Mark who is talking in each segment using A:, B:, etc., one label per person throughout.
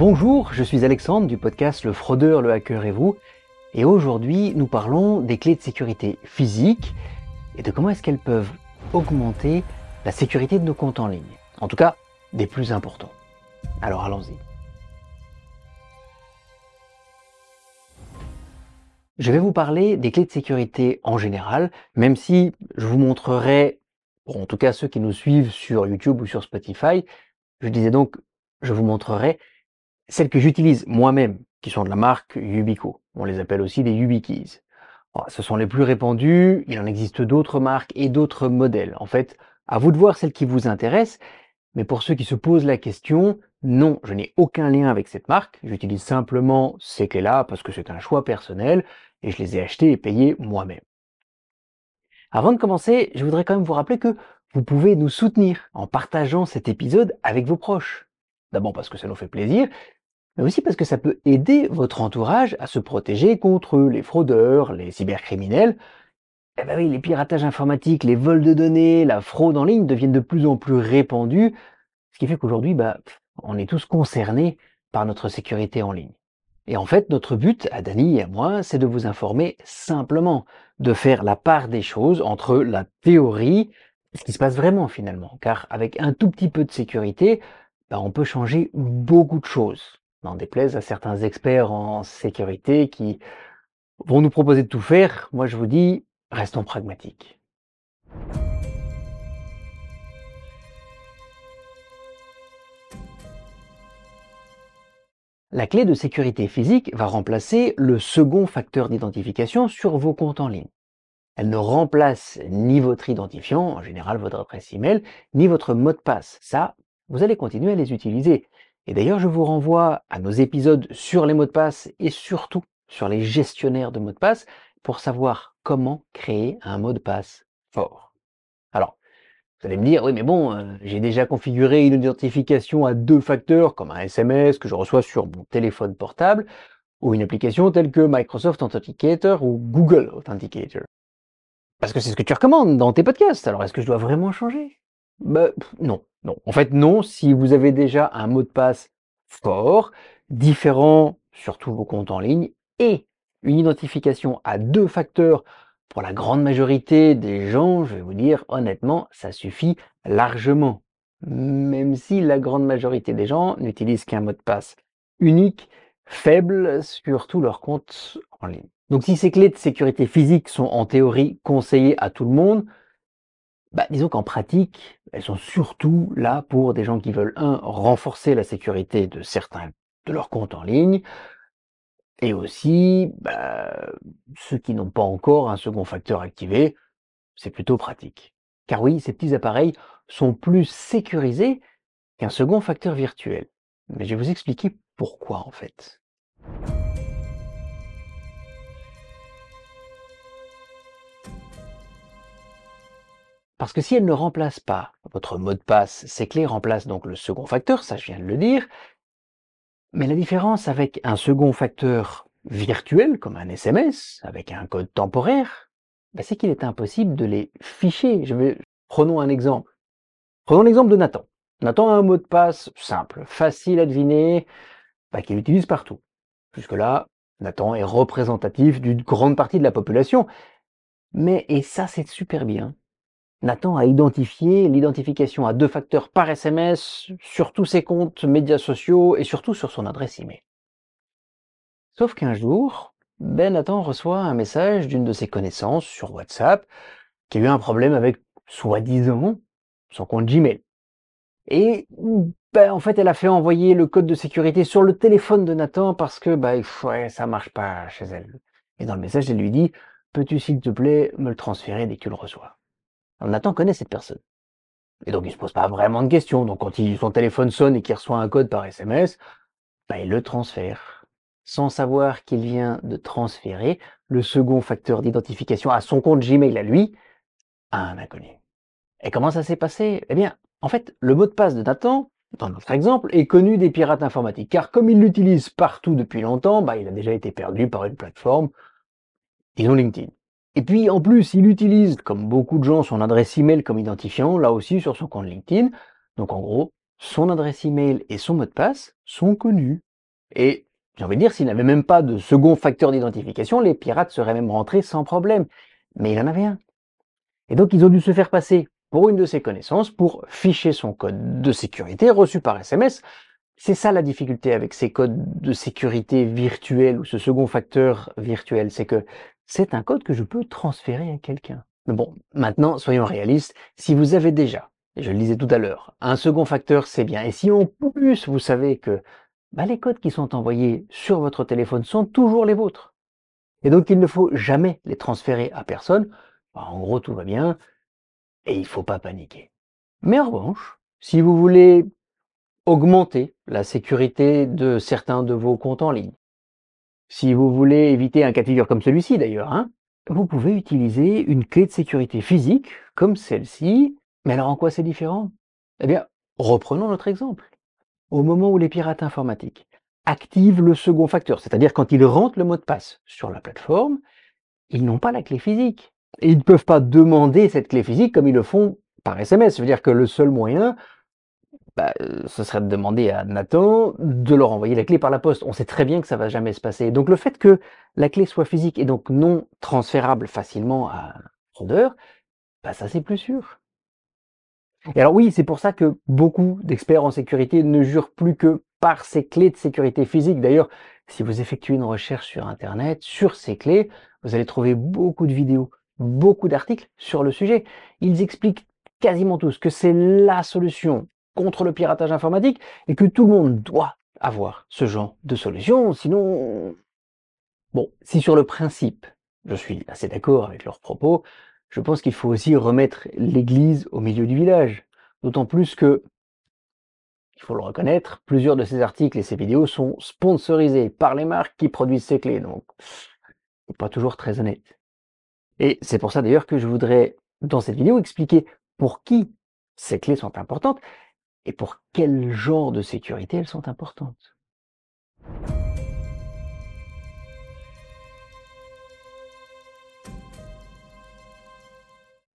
A: Bonjour, je suis Alexandre du podcast Le Fraudeur, le Hacker et vous. Et aujourd'hui, nous parlons des clés de sécurité physique et de comment est-ce qu'elles peuvent augmenter la sécurité de nos comptes en ligne. En tout cas, des plus importants. Alors allons-y. Je vais vous parler des clés de sécurité en général, même si je vous montrerai, en tout cas ceux qui nous suivent sur YouTube ou sur Spotify, je disais donc, je vous montrerai celles que j'utilise moi-même, qui sont de la marque Yubico. On les appelle aussi des YubiKeys. ce sont les plus répandus, il en existe d'autres marques et d'autres modèles. En fait, à vous de voir celle qui vous intéresse, mais pour ceux qui se posent la question, non, je n'ai aucun lien avec cette marque, j'utilise simplement ces clés-là parce que c'est un choix personnel et je les ai achetées et payées moi-même. Avant de commencer, je voudrais quand même vous rappeler que vous pouvez nous soutenir en partageant cet épisode avec vos proches. D'abord parce que ça nous fait plaisir, mais aussi parce que ça peut aider votre entourage à se protéger contre les fraudeurs, les cybercriminels. Eh ben oui, les piratages informatiques, les vols de données, la fraude en ligne deviennent de plus en plus répandus, ce qui fait qu'aujourd'hui, bah, on est tous concernés par notre sécurité en ligne. Et en fait, notre but, à Dany et à moi, c'est de vous informer simplement, de faire la part des choses entre la théorie et ce qui se passe vraiment finalement. Car avec un tout petit peu de sécurité, bah, on peut changer beaucoup de choses n'en déplaise à certains experts en sécurité qui vont nous proposer de tout faire, moi je vous dis, restons pragmatiques. La clé de sécurité physique va remplacer le second facteur d'identification sur vos comptes en ligne. Elle ne remplace ni votre identifiant, en général votre adresse email, ni votre mot de passe. Ça, vous allez continuer à les utiliser. Et d'ailleurs, je vous renvoie à nos épisodes sur les mots de passe et surtout sur les gestionnaires de mots de passe pour savoir comment créer un mot de passe fort. Alors, vous allez me dire, oui, mais bon, euh, j'ai déjà configuré une identification à deux facteurs, comme un SMS que je reçois sur mon téléphone portable, ou une application telle que Microsoft Authenticator ou Google Authenticator. Parce que c'est ce que tu recommandes dans tes podcasts, alors est-ce que je dois vraiment changer? Bah, non, non. En fait, non, si vous avez déjà un mot de passe fort, différent sur tous vos comptes en ligne, et une identification à deux facteurs pour la grande majorité des gens, je vais vous dire honnêtement, ça suffit largement. Même si la grande majorité des gens n'utilisent qu'un mot de passe unique, faible sur tous leurs comptes en ligne. Donc si ces clés de sécurité physique sont en théorie conseillées à tout le monde, bah, disons qu'en pratique, elles sont surtout là pour des gens qui veulent, un, renforcer la sécurité de certains de leurs comptes en ligne, et aussi bah, ceux qui n'ont pas encore un second facteur activé, c'est plutôt pratique. Car oui, ces petits appareils sont plus sécurisés qu'un second facteur virtuel. Mais je vais vous expliquer pourquoi en fait. Parce que si elle ne remplace pas votre mot de passe, ces clés remplacent donc le second facteur, ça je viens de le dire. Mais la différence avec un second facteur virtuel, comme un SMS, avec un code temporaire, bah, c'est qu'il est impossible de les ficher. Prenons un exemple. Prenons l'exemple de Nathan. Nathan a un mot de passe simple, facile à deviner, bah, qu'il utilise partout. Jusque-là, Nathan est représentatif d'une grande partie de la population. Mais, et ça c'est super bien, Nathan a identifié l'identification à deux facteurs par SMS sur tous ses comptes médias sociaux et surtout sur son adresse email. Sauf qu'un jour, Ben Nathan reçoit un message d'une de ses connaissances sur WhatsApp qui a eu un problème avec soi-disant son compte Gmail. Et ben, en fait, elle a fait envoyer le code de sécurité sur le téléphone de Nathan parce que bah, ouais, ça marche pas chez elle. Et dans le message, elle lui dit Peux-tu s'il te plaît me le transférer dès que tu le reçois? Nathan connaît cette personne. Et donc il se pose pas vraiment de questions. Donc quand il, son téléphone sonne et qu'il reçoit un code par SMS, bah, il le transfère. Sans savoir qu'il vient de transférer le second facteur d'identification à son compte Gmail à lui, à un inconnu. Et comment ça s'est passé? Eh bien, en fait, le mot de passe de Nathan, dans notre exemple, est connu des pirates informatiques. Car comme il l'utilise partout depuis longtemps, bah, il a déjà été perdu par une plateforme, disons LinkedIn. Et puis en plus, il utilise, comme beaucoup de gens, son adresse email comme identifiant, là aussi sur son compte LinkedIn. Donc en gros, son adresse email et son mot de passe sont connus. Et j'ai envie de dire, s'il n'avait même pas de second facteur d'identification, les pirates seraient même rentrés sans problème. Mais il en avait un. Et donc ils ont dû se faire passer pour une de ses connaissances pour ficher son code de sécurité reçu par SMS. C'est ça la difficulté avec ces codes de sécurité virtuels ou ce second facteur virtuel, c'est que c'est un code que je peux transférer à quelqu'un. Mais bon, maintenant, soyons réalistes, si vous avez déjà, et je le disais tout à l'heure, un second facteur, c'est bien. Et si en plus vous savez que bah, les codes qui sont envoyés sur votre téléphone sont toujours les vôtres, et donc il ne faut jamais les transférer à personne, bah, en gros tout va bien, et il ne faut pas paniquer. Mais en revanche, si vous voulez augmenter la sécurité de certains de vos comptes en ligne, si vous voulez éviter un cas de figure comme celui-ci d'ailleurs, hein, vous pouvez utiliser une clé de sécurité physique comme celle-ci. Mais alors en quoi c'est différent? Eh bien, reprenons notre exemple. Au moment où les pirates informatiques activent le second facteur, c'est-à-dire quand ils rentrent le mot de passe sur la plateforme, ils n'ont pas la clé physique. Et ils ne peuvent pas demander cette clé physique comme ils le font par SMS. Ça veut dire que le seul moyen, bah, euh, ce serait de demander à Nathan de leur envoyer la clé par la poste. On sait très bien que ça va jamais se passer. Donc le fait que la clé soit physique et donc non transférable facilement à un fraudeur, bah, ça c'est plus sûr. Et alors oui, c'est pour ça que beaucoup d'experts en sécurité ne jurent plus que par ces clés de sécurité physique. D'ailleurs, si vous effectuez une recherche sur Internet sur ces clés, vous allez trouver beaucoup de vidéos, beaucoup d'articles sur le sujet. Ils expliquent quasiment tous que c'est la solution contre le piratage informatique et que tout le monde doit avoir ce genre de solution, sinon... Bon, si sur le principe, je suis assez d'accord avec leurs propos, je pense qu'il faut aussi remettre l'église au milieu du village. D'autant plus que, il faut le reconnaître, plusieurs de ces articles et ces vidéos sont sponsorisés par les marques qui produisent ces clés, donc pas toujours très honnête. Et c'est pour ça d'ailleurs que je voudrais, dans cette vidéo, expliquer pour qui ces clés sont importantes et pour quel genre de sécurité elles sont importantes?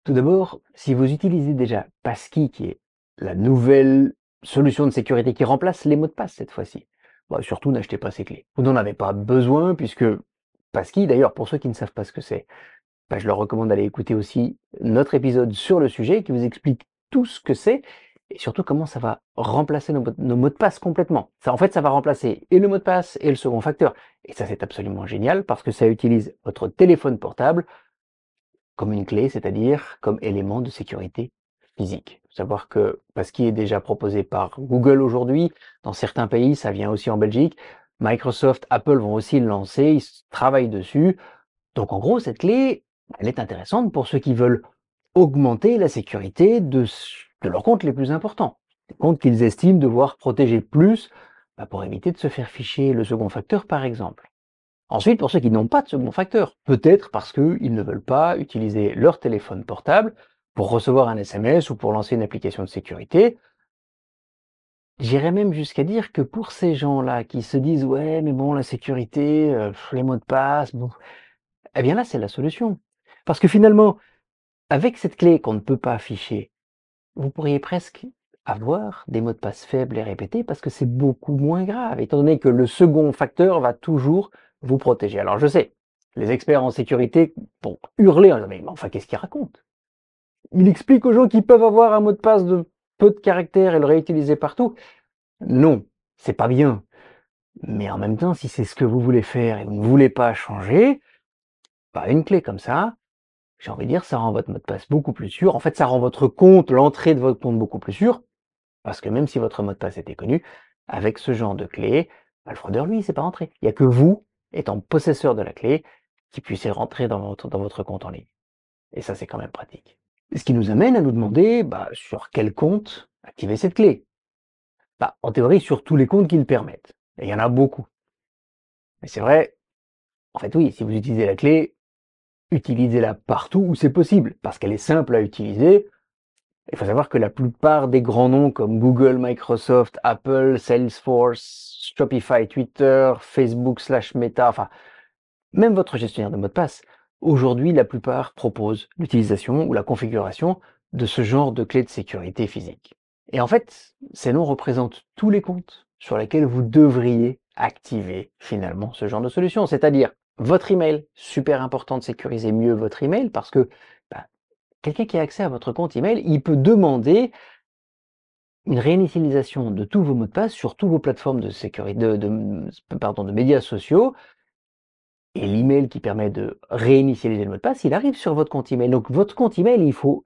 A: Tout d'abord, si vous utilisez déjà Passkey, qui est la nouvelle solution de sécurité qui remplace les mots de passe cette fois-ci, bah, surtout n'achetez pas ces clés. Vous n'en avez pas besoin puisque Passkey, d'ailleurs pour ceux qui ne savent pas ce que c'est, bah, je leur recommande d'aller écouter aussi notre épisode sur le sujet qui vous explique tout ce que c'est et surtout comment ça va remplacer nos, mots de passe complètement. Ça, en fait, ça va remplacer et le mot de passe et le second facteur. Et ça, c'est absolument génial parce que ça utilise votre téléphone portable comme une clé, c'est-à-dire comme élément de sécurité physique. Faut savoir que parce qu'il est déjà proposé par Google aujourd'hui, dans certains pays, ça vient aussi en Belgique. Microsoft, Apple vont aussi le lancer, ils travaillent dessus. Donc en gros, cette clé, elle est intéressante pour ceux qui veulent augmenter la sécurité de de leurs comptes les plus importants, des comptes qu'ils estiment devoir protéger plus bah, pour éviter de se faire ficher le second facteur par exemple. Ensuite, pour ceux qui n'ont pas de second facteur, peut-être parce qu'ils ne veulent pas utiliser leur téléphone portable pour recevoir un SMS ou pour lancer une application de sécurité, J'irais même jusqu'à dire que pour ces gens-là qui se disent ouais mais bon la sécurité, euh, les mots de passe, bon, eh bien là c'est la solution. Parce que finalement, avec cette clé qu'on ne peut pas afficher, vous pourriez presque avoir des mots de passe faibles et répétés parce que c'est beaucoup moins grave, étant donné que le second facteur va toujours vous protéger. Alors je sais, les experts en sécurité vont hurler en disant mais enfin qu'est-ce qu'il raconte Il explique aux gens qu'ils peuvent avoir un mot de passe de peu de caractères et le réutiliser partout. Non, c'est pas bien. Mais en même temps, si c'est ce que vous voulez faire et vous ne voulez pas changer, bah une clé comme ça, j'ai envie de dire, ça rend votre mot de passe beaucoup plus sûr. En fait, ça rend votre compte, l'entrée de votre compte beaucoup plus sûr. Parce que même si votre mot de passe était connu, avec ce genre de clé, bah, le fraudeur, lui, il sait pas rentrer. Il n'y a que vous, étant possesseur de la clé, qui puissiez rentrer dans votre, dans votre compte en ligne. Et ça, c'est quand même pratique. Ce qui nous amène à nous demander bah, sur quel compte activer cette clé? Bah, en théorie, sur tous les comptes qui le permettent. Et il y en a beaucoup. Mais c'est vrai, en fait oui, si vous utilisez la clé, utilisez-la partout où c'est possible, parce qu'elle est simple à utiliser. Il faut savoir que la plupart des grands noms comme Google, Microsoft, Apple, Salesforce, Shopify, Twitter, Facebook slash Meta, enfin, même votre gestionnaire de mot de passe, aujourd'hui, la plupart proposent l'utilisation ou la configuration de ce genre de clé de sécurité physique. Et en fait, ces noms représentent tous les comptes sur lesquels vous devriez activer finalement ce genre de solution. C'est-à-dire votre email, super important de sécuriser mieux votre email parce que bah, quelqu'un qui a accès à votre compte email, il peut demander une réinitialisation de tous vos mots de passe sur toutes vos plateformes de sécurité, de, pardon, de médias sociaux. Et l'email qui permet de réinitialiser le mot de passe, il arrive sur votre compte email. Donc votre compte email, il faut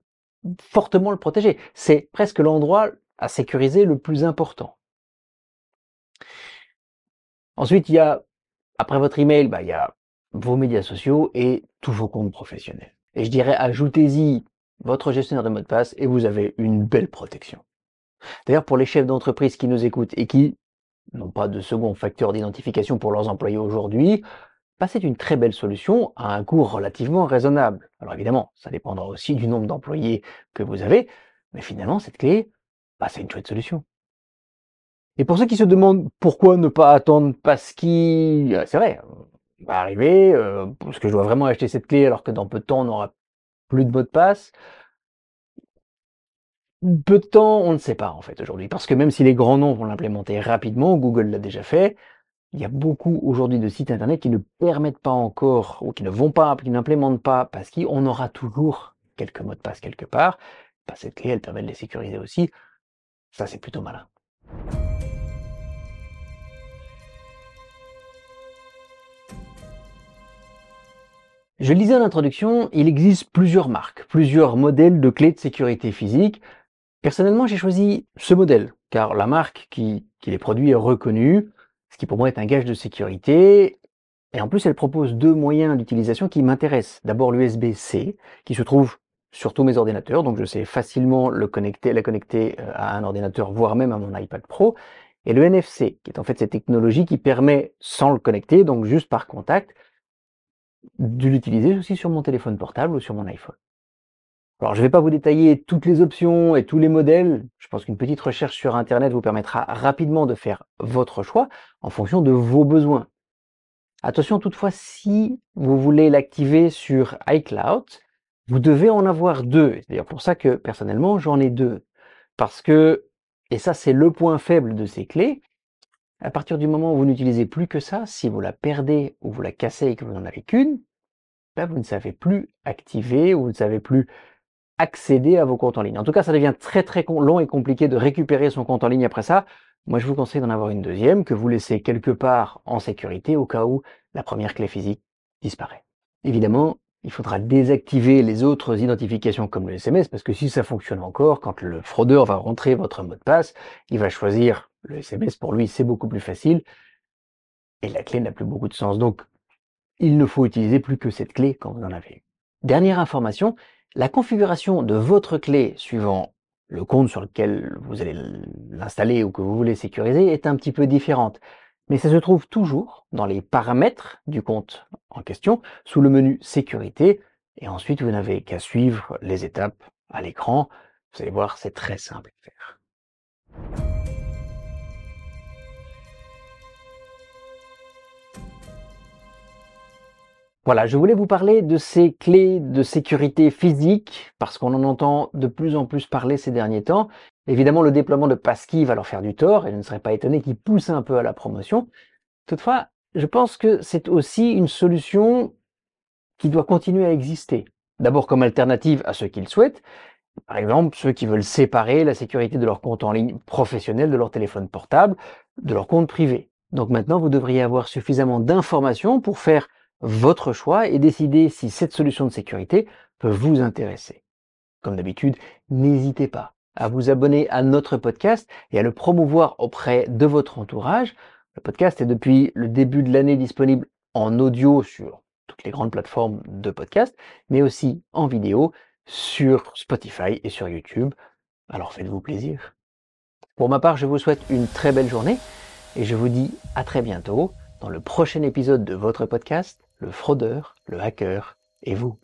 A: fortement le protéger. C'est presque l'endroit à sécuriser le plus important. Ensuite, il y a, après votre email, bah, il y a vos médias sociaux et tous vos comptes professionnels. Et je dirais, ajoutez-y votre gestionnaire de mot de passe et vous avez une belle protection. D'ailleurs, pour les chefs d'entreprise qui nous écoutent et qui n'ont pas de second facteur d'identification pour leurs employés aujourd'hui, bah, c'est une très belle solution à un coût relativement raisonnable. Alors évidemment, ça dépendra aussi du nombre d'employés que vous avez, mais finalement, cette clé, bah, c'est une chouette solution. Et pour ceux qui se demandent pourquoi ne pas attendre parce qu'il... Euh, c'est vrai, va arriver, euh, parce que je dois vraiment acheter cette clé alors que dans peu de temps, on n'aura plus de mot de passe. Peu de temps, on ne sait pas en fait aujourd'hui, parce que même si les grands noms vont l'implémenter rapidement, Google l'a déjà fait, il y a beaucoup aujourd'hui de sites internet qui ne permettent pas encore, ou qui ne vont pas, qui n'implémentent pas, parce qu'on aura toujours quelques mots de passe quelque part. Bah, cette clé, elle permet de les sécuriser aussi. Ça, c'est plutôt malin. Je lisais en introduction, il existe plusieurs marques, plusieurs modèles de clés de sécurité physique. Personnellement, j'ai choisi ce modèle, car la marque qui, les produit est reconnue, ce qui pour moi est un gage de sécurité. Et en plus, elle propose deux moyens d'utilisation qui m'intéressent. D'abord l'USB-C, qui se trouve sur tous mes ordinateurs, donc je sais facilement le connecter, la connecter euh, à un ordinateur, voire même à mon iPad Pro. Et le NFC, qui est en fait cette technologie qui permet, sans le connecter, donc juste par contact, de l'utiliser aussi sur mon téléphone portable ou sur mon iPhone. Alors, je ne vais pas vous détailler toutes les options et tous les modèles. Je pense qu'une petite recherche sur Internet vous permettra rapidement de faire votre choix en fonction de vos besoins. Attention toutefois, si vous voulez l'activer sur iCloud, vous devez en avoir deux. C'est d'ailleurs pour ça que personnellement, j'en ai deux. Parce que, et ça c'est le point faible de ces clés, à partir du moment où vous n'utilisez plus que ça, si vous la perdez ou vous la cassez et que vous n'en avez qu'une, ben, vous ne savez plus activer ou vous ne savez plus accéder à vos comptes en ligne. En tout cas, ça devient très très long et compliqué de récupérer son compte en ligne après ça. Moi, je vous conseille d'en avoir une deuxième que vous laissez quelque part en sécurité au cas où la première clé physique disparaît. Évidemment, il faudra désactiver les autres identifications comme le SMS parce que si ça fonctionne encore, quand le fraudeur va rentrer votre mot de passe, il va choisir le SMS. Pour lui, c'est beaucoup plus facile et la clé n'a plus beaucoup de sens. Donc, il ne faut utiliser plus que cette clé quand vous en avez Dernière information, la configuration de votre clé suivant le compte sur lequel vous allez l'installer ou que vous voulez sécuriser est un petit peu différente. Mais ça se trouve toujours dans les paramètres du compte en question, sous le menu sécurité. Et ensuite, vous n'avez qu'à suivre les étapes à l'écran. Vous allez voir, c'est très simple à faire. Voilà, je voulais vous parler de ces clés de sécurité physique, parce qu'on en entend de plus en plus parler ces derniers temps. Évidemment, le déploiement de Passkey va leur faire du tort, et je ne serais pas étonné qu'ils poussent un peu à la promotion. Toutefois, je pense que c'est aussi une solution qui doit continuer à exister. D'abord comme alternative à ceux qui le souhaitent, par exemple ceux qui veulent séparer la sécurité de leur compte en ligne professionnel de leur téléphone portable, de leur compte privé. Donc maintenant, vous devriez avoir suffisamment d'informations pour faire votre choix et décider si cette solution de sécurité peut vous intéresser. Comme d'habitude, n'hésitez pas à vous abonner à notre podcast et à le promouvoir auprès de votre entourage. Le podcast est depuis le début de l'année disponible en audio sur toutes les grandes plateformes de podcast, mais aussi en vidéo sur Spotify et sur YouTube. Alors faites-vous plaisir. Pour ma part, je vous souhaite une très belle journée et je vous dis à très bientôt dans le prochain épisode de votre podcast le fraudeur, le hacker et vous.